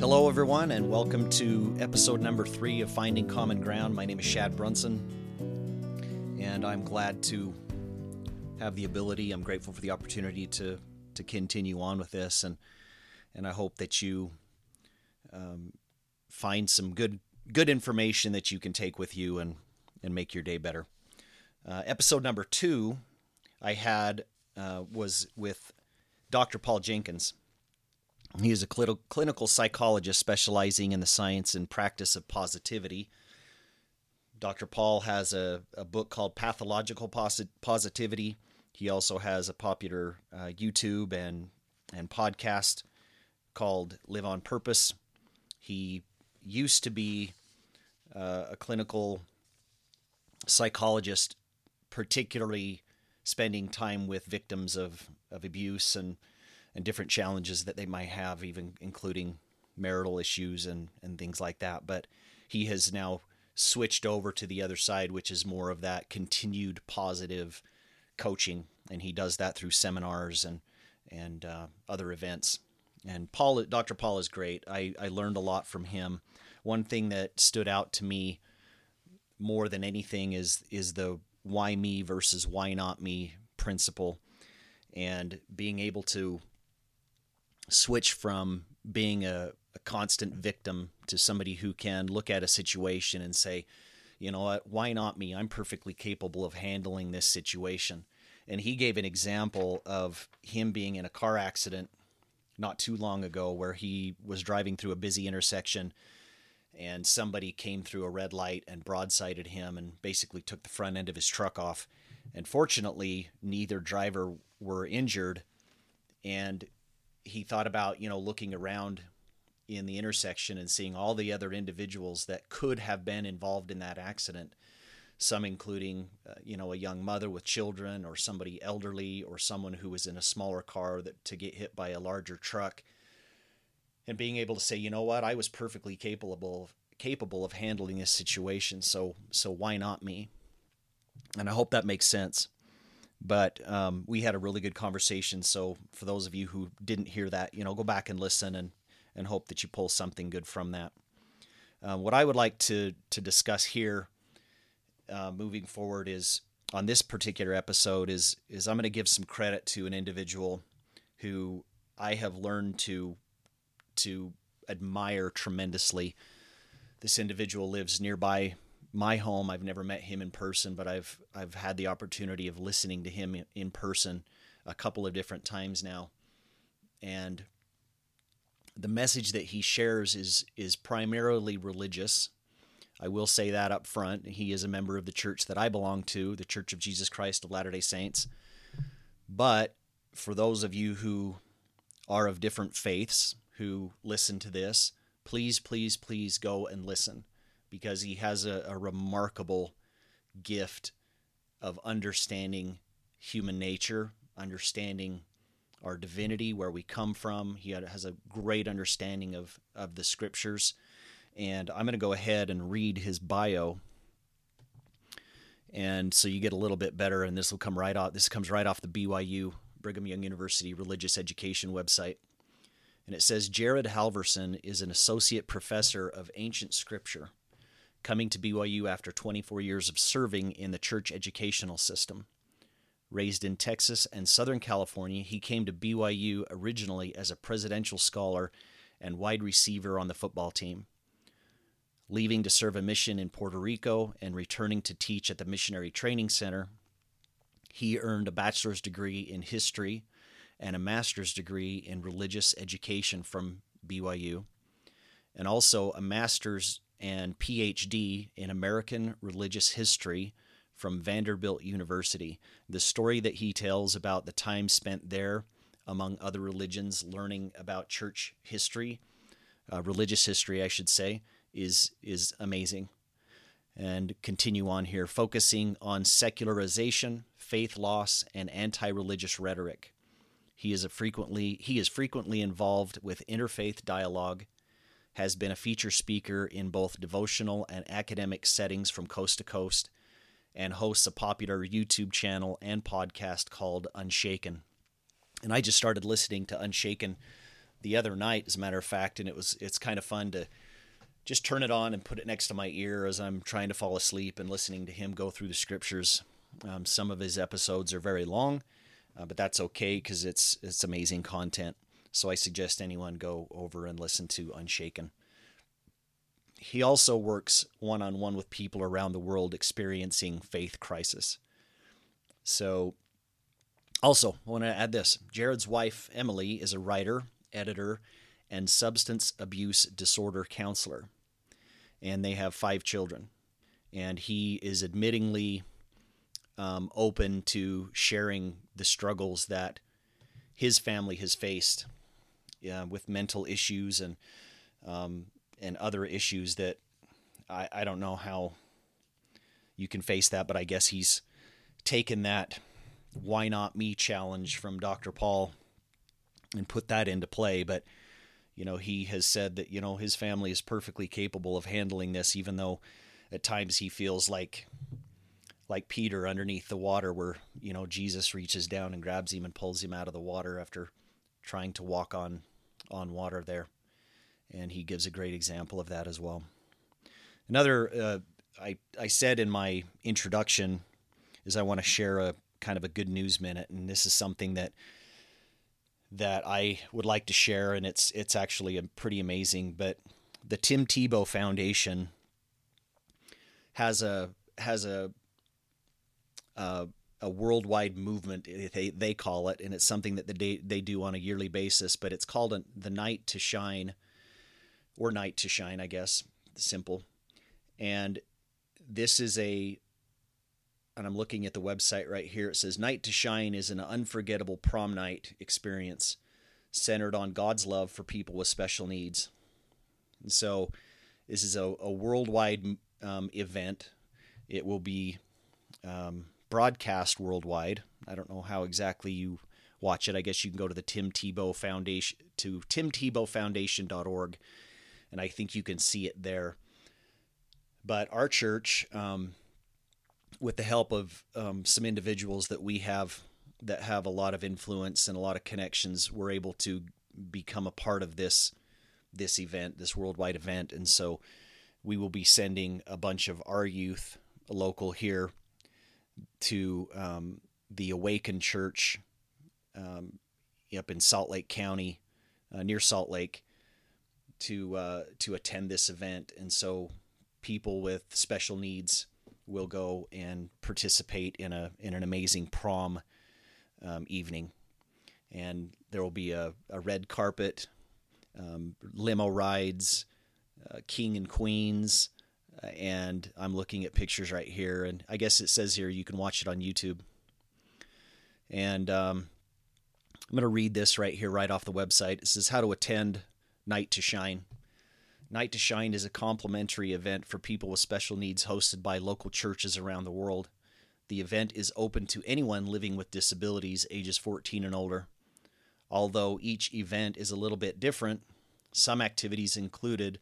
Hello, everyone, and welcome to episode number three of Finding Common Ground. My name is Shad Brunson, and I'm glad to have the ability. I'm grateful for the opportunity to to continue on with this, and and I hope that you um, find some good good information that you can take with you and and make your day better. Uh, episode number two, I had uh, was with Dr. Paul Jenkins. He is a cl- clinical psychologist specializing in the science and practice of positivity. Dr. Paul has a, a book called Pathological Posit- Positivity. He also has a popular uh, YouTube and, and podcast called Live on Purpose. He used to be uh, a clinical psychologist, particularly spending time with victims of, of abuse and and different challenges that they might have, even including marital issues and, and things like that. But he has now switched over to the other side, which is more of that continued positive coaching, and he does that through seminars and and uh, other events. And Paul, Dr. Paul is great. I, I learned a lot from him. One thing that stood out to me more than anything is is the why me versus why not me principle, and being able to switch from being a, a constant victim to somebody who can look at a situation and say, you know what, why not me? I'm perfectly capable of handling this situation. And he gave an example of him being in a car accident not too long ago where he was driving through a busy intersection and somebody came through a red light and broadsided him and basically took the front end of his truck off. And fortunately, neither driver were injured. And he thought about, you know, looking around in the intersection and seeing all the other individuals that could have been involved in that accident. Some including, uh, you know, a young mother with children, or somebody elderly, or someone who was in a smaller car that to get hit by a larger truck. And being able to say, you know what, I was perfectly capable of, capable of handling this situation, so so why not me? And I hope that makes sense. But um, we had a really good conversation. So for those of you who didn't hear that, you know, go back and listen and and hope that you pull something good from that. Uh, what I would like to to discuss here, uh, moving forward, is on this particular episode is is I'm going to give some credit to an individual who I have learned to to admire tremendously. This individual lives nearby my home. I've never met him in person, but I've I've had the opportunity of listening to him in person a couple of different times now, and the message that he shares is is primarily religious. I will say that up front. He is a member of the church that I belong to, the Church of Jesus Christ of Latter day Saints. But for those of you who are of different faiths who listen to this, please, please, please go and listen because he has a, a remarkable gift of understanding human nature, understanding our divinity, where we come from. He has a great understanding of, of the scriptures. And I'm going to go ahead and read his bio. And so you get a little bit better, and this will come right off. This comes right off the BYU, Brigham Young University Religious Education website. And it says Jared Halverson is an associate professor of ancient scripture coming to BYU after 24 years of serving in the church educational system. Raised in Texas and Southern California, he came to BYU originally as a presidential scholar and wide receiver on the football team. Leaving to serve a mission in Puerto Rico and returning to teach at the Missionary Training Center, he earned a bachelor's degree in history and a master's degree in religious education from BYU, and also a master's and PhD in American Religious History from Vanderbilt University. The story that he tells about the time spent there, among other religions, learning about church history, uh, religious history, I should say, is is amazing. And continue on here, focusing on secularization, faith loss, and anti-religious rhetoric. He is frequently he is frequently involved with interfaith dialogue has been a feature speaker in both devotional and academic settings from coast to coast, and hosts a popular YouTube channel and podcast called Unshaken. And I just started listening to Unshaken the other night, as a matter of fact, and it was it's kind of fun to just turn it on and put it next to my ear as I'm trying to fall asleep and listening to him go through the scriptures. Um, some of his episodes are very long, uh, but that's okay because it's it's amazing content. So I suggest anyone go over and listen to Unshaken. He also works one on one with people around the world experiencing faith crisis. So, also, I want to add this Jared's wife, Emily, is a writer, editor, and substance abuse disorder counselor. And they have five children. And he is admittingly um, open to sharing the struggles that his family has faced yeah, with mental issues and um, and other issues that I, I don't know how you can face that, but I guess he's taken that why not me challenge from Dr. Paul and put that into play. But you know, he has said that you know his family is perfectly capable of handling this, even though at times he feels like like Peter underneath the water, where you know Jesus reaches down and grabs him and pulls him out of the water after trying to walk on on water there, and he gives a great example of that as well. Another, uh, I I said in my introduction, is I want to share a kind of a good news minute, and this is something that that I would like to share, and it's it's actually a pretty amazing. But the Tim Tebow Foundation has a has a uh, a worldwide movement they they call it, and it's something that they they do on a yearly basis. But it's called the Night to Shine, or Night to Shine, I guess, simple. And this is a, and I'm looking at the website right here. It says Night to Shine is an unforgettable prom night experience centered on God's love for people with special needs. And so, this is a, a worldwide um, event. It will be um, broadcast worldwide. I don't know how exactly you watch it. I guess you can go to the Tim Tebow Foundation to timtebowfoundation.org, and I think you can see it there. But our church, um, with the help of um, some individuals that we have that have a lot of influence and a lot of connections, we're able to become a part of this this event, this worldwide event, and so we will be sending a bunch of our youth, local here, to um, the Awakened Church um, up in Salt Lake County, uh, near Salt Lake, to uh, to attend this event. And so, people with special needs will go and participate in a in an amazing prom um, evening. And there will be a, a red carpet, um, limo rides, uh, king and queens, and I'm looking at pictures right here, and I guess it says here you can watch it on YouTube. And um, I'm going to read this right here, right off the website. It says how to attend Night to Shine. Night to Shine is a complimentary event for people with special needs hosted by local churches around the world. The event is open to anyone living with disabilities ages 14 and older. Although each event is a little bit different, some activities included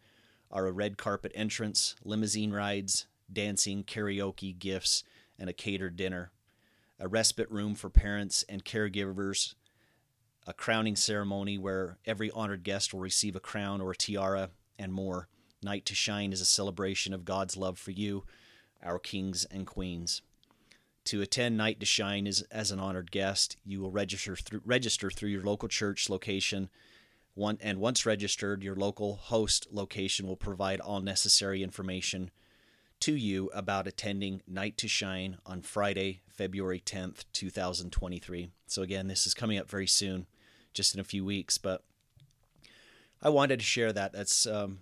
are a red carpet entrance, limousine rides, dancing, karaoke, gifts, and a catered dinner, a respite room for parents and caregivers, a crowning ceremony where every honored guest will receive a crown or a tiara, and more. Night to Shine is a celebration of God's love for you, our kings and queens. To attend Night to Shine as an honored guest, you will register through, register through your local church location one, and once registered, your local host location will provide all necessary information to you about attending Night to Shine on Friday, February 10th, 2023. So, again, this is coming up very soon, just in a few weeks, but I wanted to share that. That's um,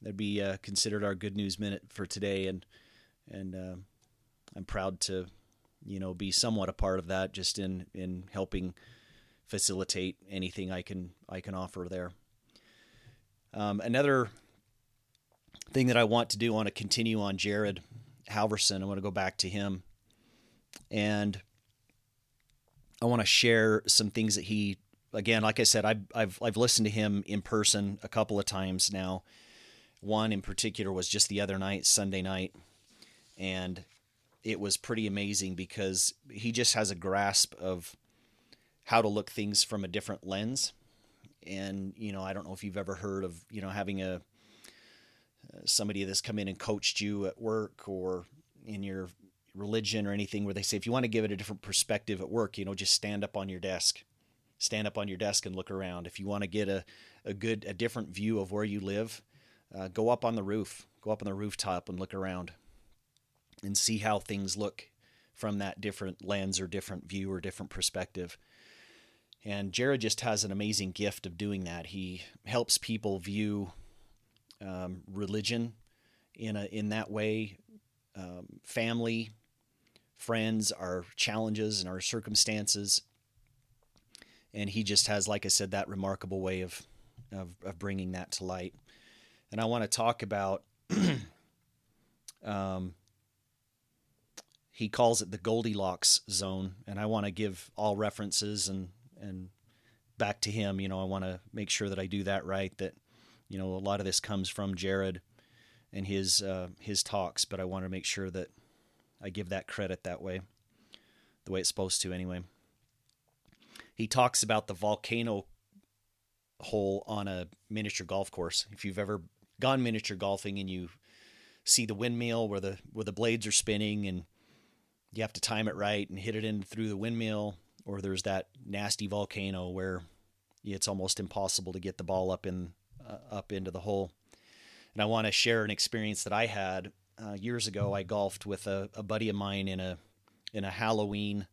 that'd be uh, considered our good news minute for today, and and uh, I'm proud to, you know, be somewhat a part of that, just in in helping facilitate anything I can I can offer there. Um, another thing that I want to do, I want to continue on Jared Halverson. I want to go back to him, and I want to share some things that he. Again, like I said, I've I've I've listened to him in person a couple of times now. One in particular was just the other night, Sunday night, and it was pretty amazing because he just has a grasp of how to look things from a different lens and you know, I don't know if you've ever heard of you know having a somebody that's come in and coached you at work or in your religion or anything where they say if you want to give it a different perspective at work, you know, just stand up on your desk. Stand up on your desk and look around. If you want to get a, a good a different view of where you live, uh, go up on the roof. Go up on the rooftop and look around and see how things look from that different lens or different view or different perspective. And Jared just has an amazing gift of doing that. He helps people view um, religion in a in that way, um, family, friends, our challenges and our circumstances. And he just has, like I said, that remarkable way of of, of bringing that to light. And I want to talk about. um, he calls it the Goldilocks zone, and I want to give all references and and back to him. You know, I want to make sure that I do that right. That you know, a lot of this comes from Jared and his uh, his talks, but I want to make sure that I give that credit that way, the way it's supposed to, anyway. He talks about the volcano hole on a miniature golf course. If you've ever gone miniature golfing and you see the windmill where the where the blades are spinning and you have to time it right and hit it in through the windmill or there's that nasty volcano where it's almost impossible to get the ball up in uh, up into the hole. And I want to share an experience that I had uh, years ago. I golfed with a, a buddy of mine in a in a Halloween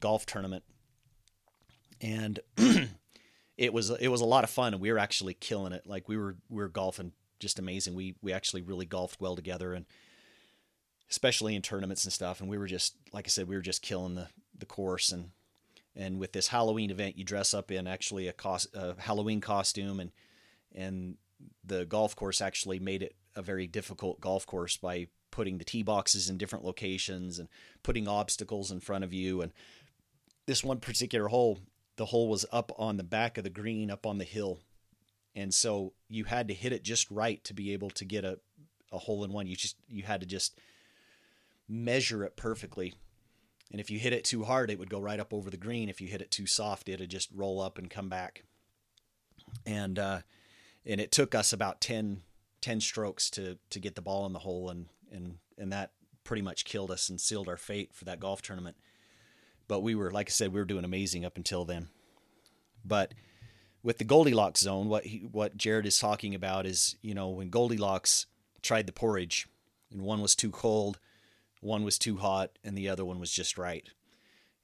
golf tournament, and it was it was a lot of fun, and we were actually killing it. Like we were we were golfing just amazing. We we actually really golfed well together, and especially in tournaments and stuff. And we were just like I said, we were just killing the the course and and with this Halloween event, you dress up in actually a, cost, a Halloween costume, and and the golf course actually made it a very difficult golf course by putting the tee boxes in different locations and putting obstacles in front of you. And this one particular hole, the hole was up on the back of the green, up on the hill, and so you had to hit it just right to be able to get a a hole in one. You just you had to just measure it perfectly and if you hit it too hard, it would go right up over the green. If you hit it too soft, it'd just roll up and come back. And uh, and it took us about 10, 10 strokes to to get the ball in the hole, and and and that pretty much killed us and sealed our fate for that golf tournament. But we were, like I said, we were doing amazing up until then. But with the Goldilocks zone, what he, what Jared is talking about is, you know, when Goldilocks tried the porridge, and one was too cold, one was too hot and the other one was just right.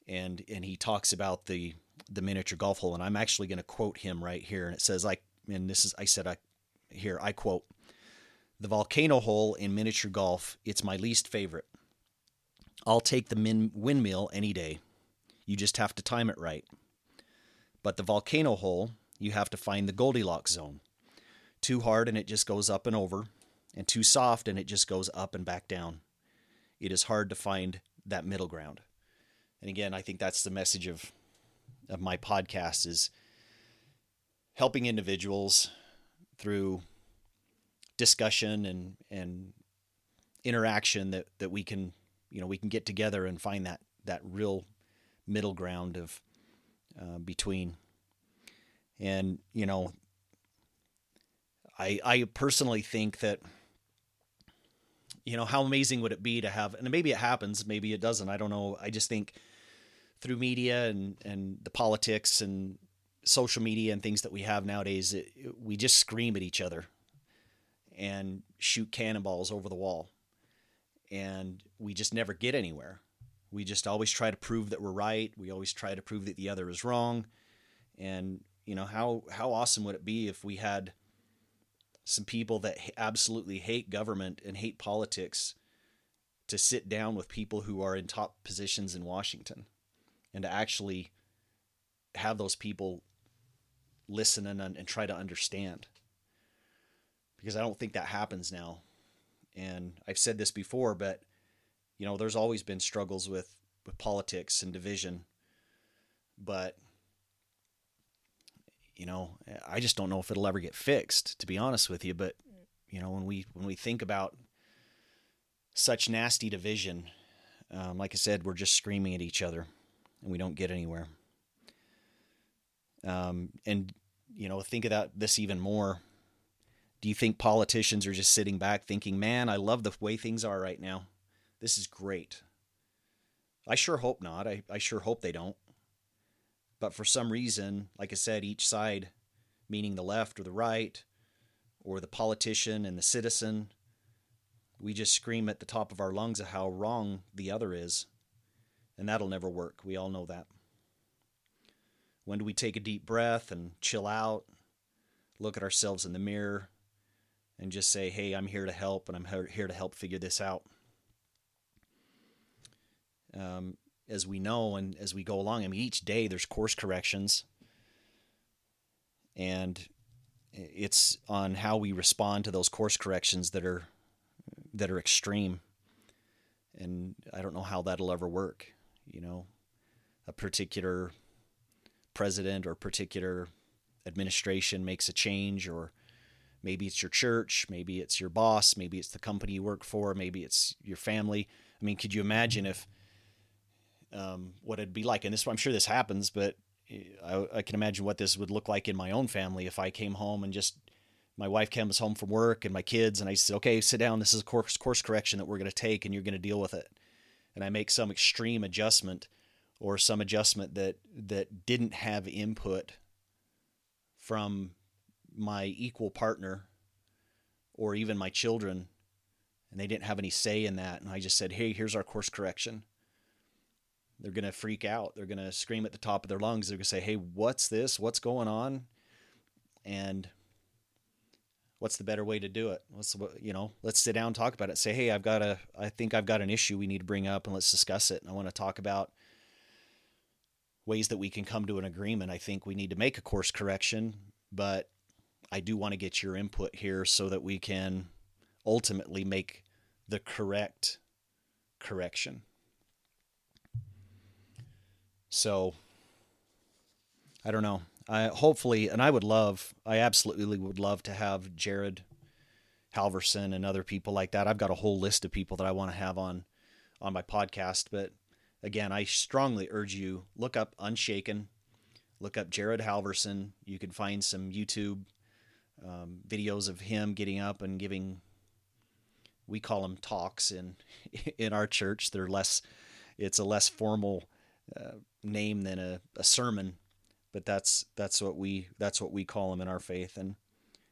And and he talks about the the miniature golf hole and I'm actually going to quote him right here and it says like and this is I said I here I quote the volcano hole in miniature golf it's my least favorite. I'll take the min- windmill any day. You just have to time it right. But the volcano hole, you have to find the Goldilocks zone. Too hard and it just goes up and over, and too soft and it just goes up and back down it is hard to find that middle ground. And again, I think that's the message of of my podcast is helping individuals through discussion and and interaction that that we can you know we can get together and find that that real middle ground of uh, between and you know I I personally think that you know, how amazing would it be to have, and maybe it happens, maybe it doesn't. I don't know. I just think through media and, and the politics and social media and things that we have nowadays, it, it, we just scream at each other and shoot cannonballs over the wall. And we just never get anywhere. We just always try to prove that we're right. We always try to prove that the other is wrong. And, you know, how, how awesome would it be if we had some people that absolutely hate government and hate politics to sit down with people who are in top positions in Washington and to actually have those people listen and, and try to understand. Because I don't think that happens now. And I've said this before, but you know, there's always been struggles with, with politics and division. But you know, I just don't know if it'll ever get fixed, to be honest with you. But you know, when we when we think about such nasty division, um, like I said, we're just screaming at each other, and we don't get anywhere. Um, and you know, think that this even more. Do you think politicians are just sitting back thinking, man, I love the way things are right now? This is great. I sure hope not. I, I sure hope they don't. But for some reason, like I said, each side, meaning the left or the right, or the politician and the citizen, we just scream at the top of our lungs of how wrong the other is. And that'll never work. We all know that. When do we take a deep breath and chill out, look at ourselves in the mirror, and just say, hey, I'm here to help and I'm here to help figure this out? Um, as we know and as we go along, I mean, each day there's course corrections. And it's on how we respond to those course corrections that are that are extreme. And i don't know how that'll ever work you know? A particular president or particular administration makes a change or maybe it's your church maybe it's your boss maybe it's the company you work for maybe it's your family. I mean could you imagine if um, what it'd be like. And this i'm sure this happens but I, I can imagine what this would look like in my own family if i came home and just my wife comes home from work and my kids and i said okay sit down. This is a course course correction that we're going to take and you're going to deal with it. And i make some extreme adjustment or some adjustment that that didn't have input from my equal partner or even my children and they didn't have any say in that. And I just said, "Hey, here's our course correction." They're going to freak out. They're going to scream at the top of their lungs. They're going to say, "Hey, what's this? What's going on?" And what's the better way to do it? Let's you know, let's sit down talk about it. Say, "Hey, I've got a I think I've got an issue we need to bring up and let's discuss it." And I want to talk about ways that we can come to an agreement. I think we need to make a course correction, but I do want to get your input here so that we can ultimately make the correct correction. So I don't know. I hopefully, and I would love, I absolutely would love to have Jared Halverson and other people like that. I've got a whole list of people that I want to have on on my podcast, but again, I strongly urge you look up Unshaken, look up Jared Halverson. You can find some YouTube um, videos of him getting up and giving. We call them talks in in our church. They're less. It's a less formal uh, name than a, a sermon, but that's that's what we that's what we call them in our faith, and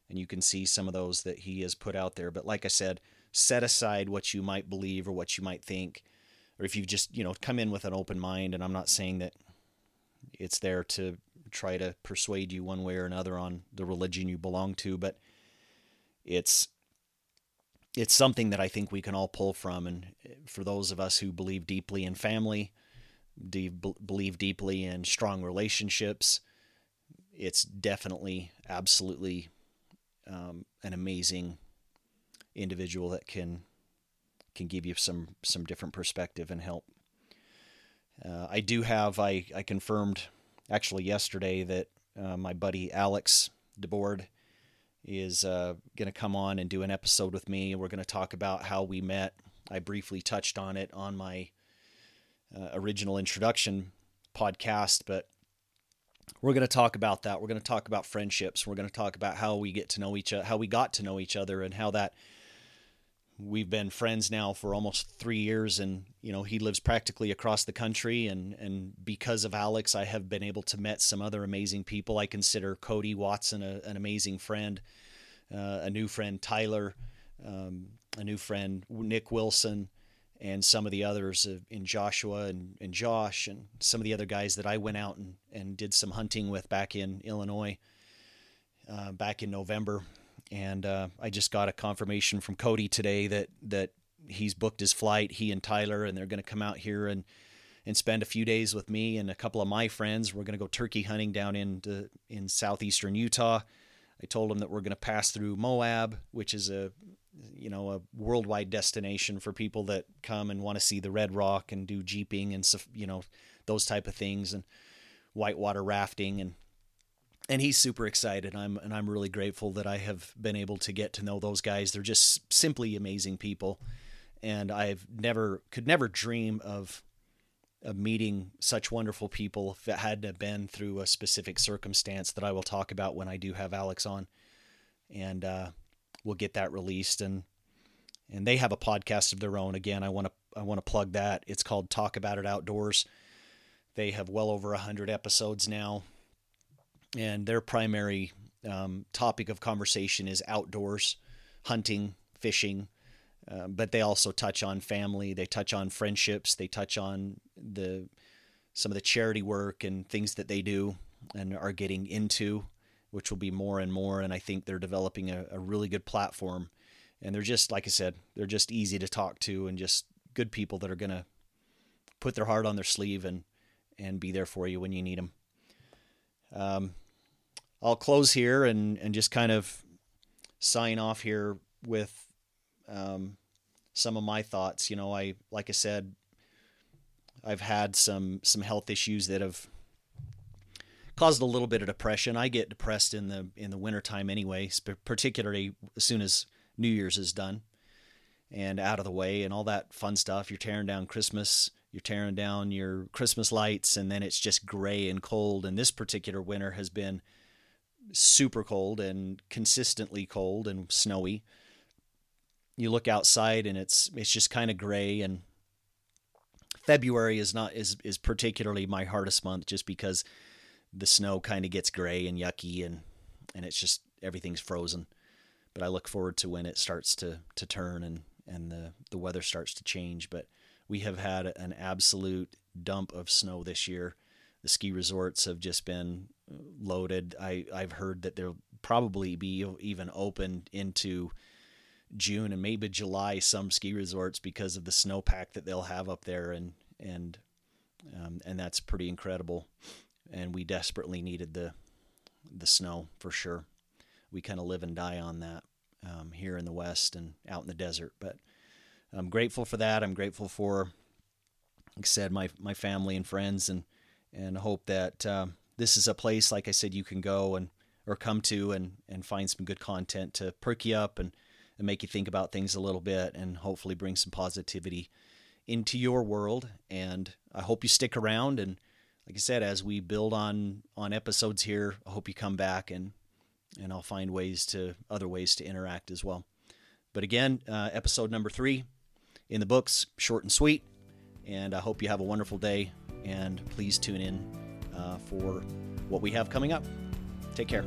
and you can see some of those that he has put out there. But like I said, set aside what you might believe or what you might think or if you just you know come in with an open mind. And i'm not saying that it's there to try to persuade you one way or another on the religion you belong to but it's it's something that i think we can all pull from. And for those of us who believe deeply in family believe deeply in strong relationships it's definitely absolutely um, an amazing individual that can can give you some some different perspective and help. Uh, I do have I I confirmed actually yesterday that uh, my buddy Alex DeBoard is uh, going to come on and do an episode with me. We're going to talk about how we met. I briefly touched on it on my uh, original introduction podcast, but we're going to talk about that. We're going to talk about friendships. We're going to talk about how we get to know each other, how we got to know each other, and how that we've been friends now for almost three years and you know he lives practically across the country and and because of alex i have been able to met some other amazing people i consider cody watson a, an amazing friend uh, a new friend tyler um, a new friend nick wilson and some of the others in joshua and, and josh and some of the other guys that i went out and, and did some hunting with back in illinois uh, back in november and uh, I just got a confirmation from Cody today that that he's booked his flight. He and Tyler, and they're going to come out here and and spend a few days with me and a couple of my friends. We're going to go turkey hunting down in in southeastern Utah. I told him that we're going to pass through Moab, which is a you know a worldwide destination for people that come and want to see the Red Rock and do jeeping and you know those type of things and whitewater rafting and and he's super excited. I'm and I'm really grateful that I have been able to get to know those guys. They're just simply amazing people, and I've never could never dream of of meeting such wonderful people that had to been through a specific circumstance that I will talk about when I do have Alex on, and uh, we'll get that released and and they have a podcast of their own. Again, I want to I want to plug that. It's called Talk About It Outdoors. They have well over a hundred episodes now, and their primary um, topic of conversation is outdoors, hunting, fishing, uh, but they also touch on family. They touch on friendships. They touch on the some of the charity work and things that they do and are getting into, which will be more and more. And I think they're developing a, a really good platform. And they're just like I said, they're just easy to talk to and just good people that are gonna put their heart on their sleeve and and be there for you when you need them. Um, I'll close here and and just kind of sign off here with um, some of my thoughts. You know, I like I said, I've had some some health issues that have caused a little bit of depression. I get depressed in the in the wintertime anyway, particularly as soon as New Year's is done and out of the way and all that fun stuff. You're tearing down Christmas, you're tearing down your Christmas lights, and then it's just gray and cold. And this particular winter has been super cold and consistently cold and snowy you look outside and it's it's just kind of gray and February is not is is particularly my hardest month just because the snow kind of gets gray and yucky and and it's just everything's frozen. But I look forward to when it starts to to turn and and the the weather starts to change. But we have had an absolute dump of snow this year. The ski resorts have just been uh, loaded. I I've heard that they'll probably be even open into June and maybe July some ski resorts because of the snowpack that they'll have up there and and um, and that's pretty incredible. And we desperately needed the the snow for sure. We kind of live and die on that um, here in the West and out in the desert. But I'm grateful for that. I'm grateful for, like I said, my my family and friends, and and hope that uh, this is a place, like I said, you can go and or come to and and find some good content to perk you up and and make you think about things a little bit and hopefully bring some positivity into your world. And I hope you stick around. And like I said, as we build on on episodes here, I hope you come back and and I'll find ways to other ways to interact as well. But again, uh, episode number three in the books, short and sweet. And I hope you have a wonderful day. And please tune in uh, for what we have coming up. Take care.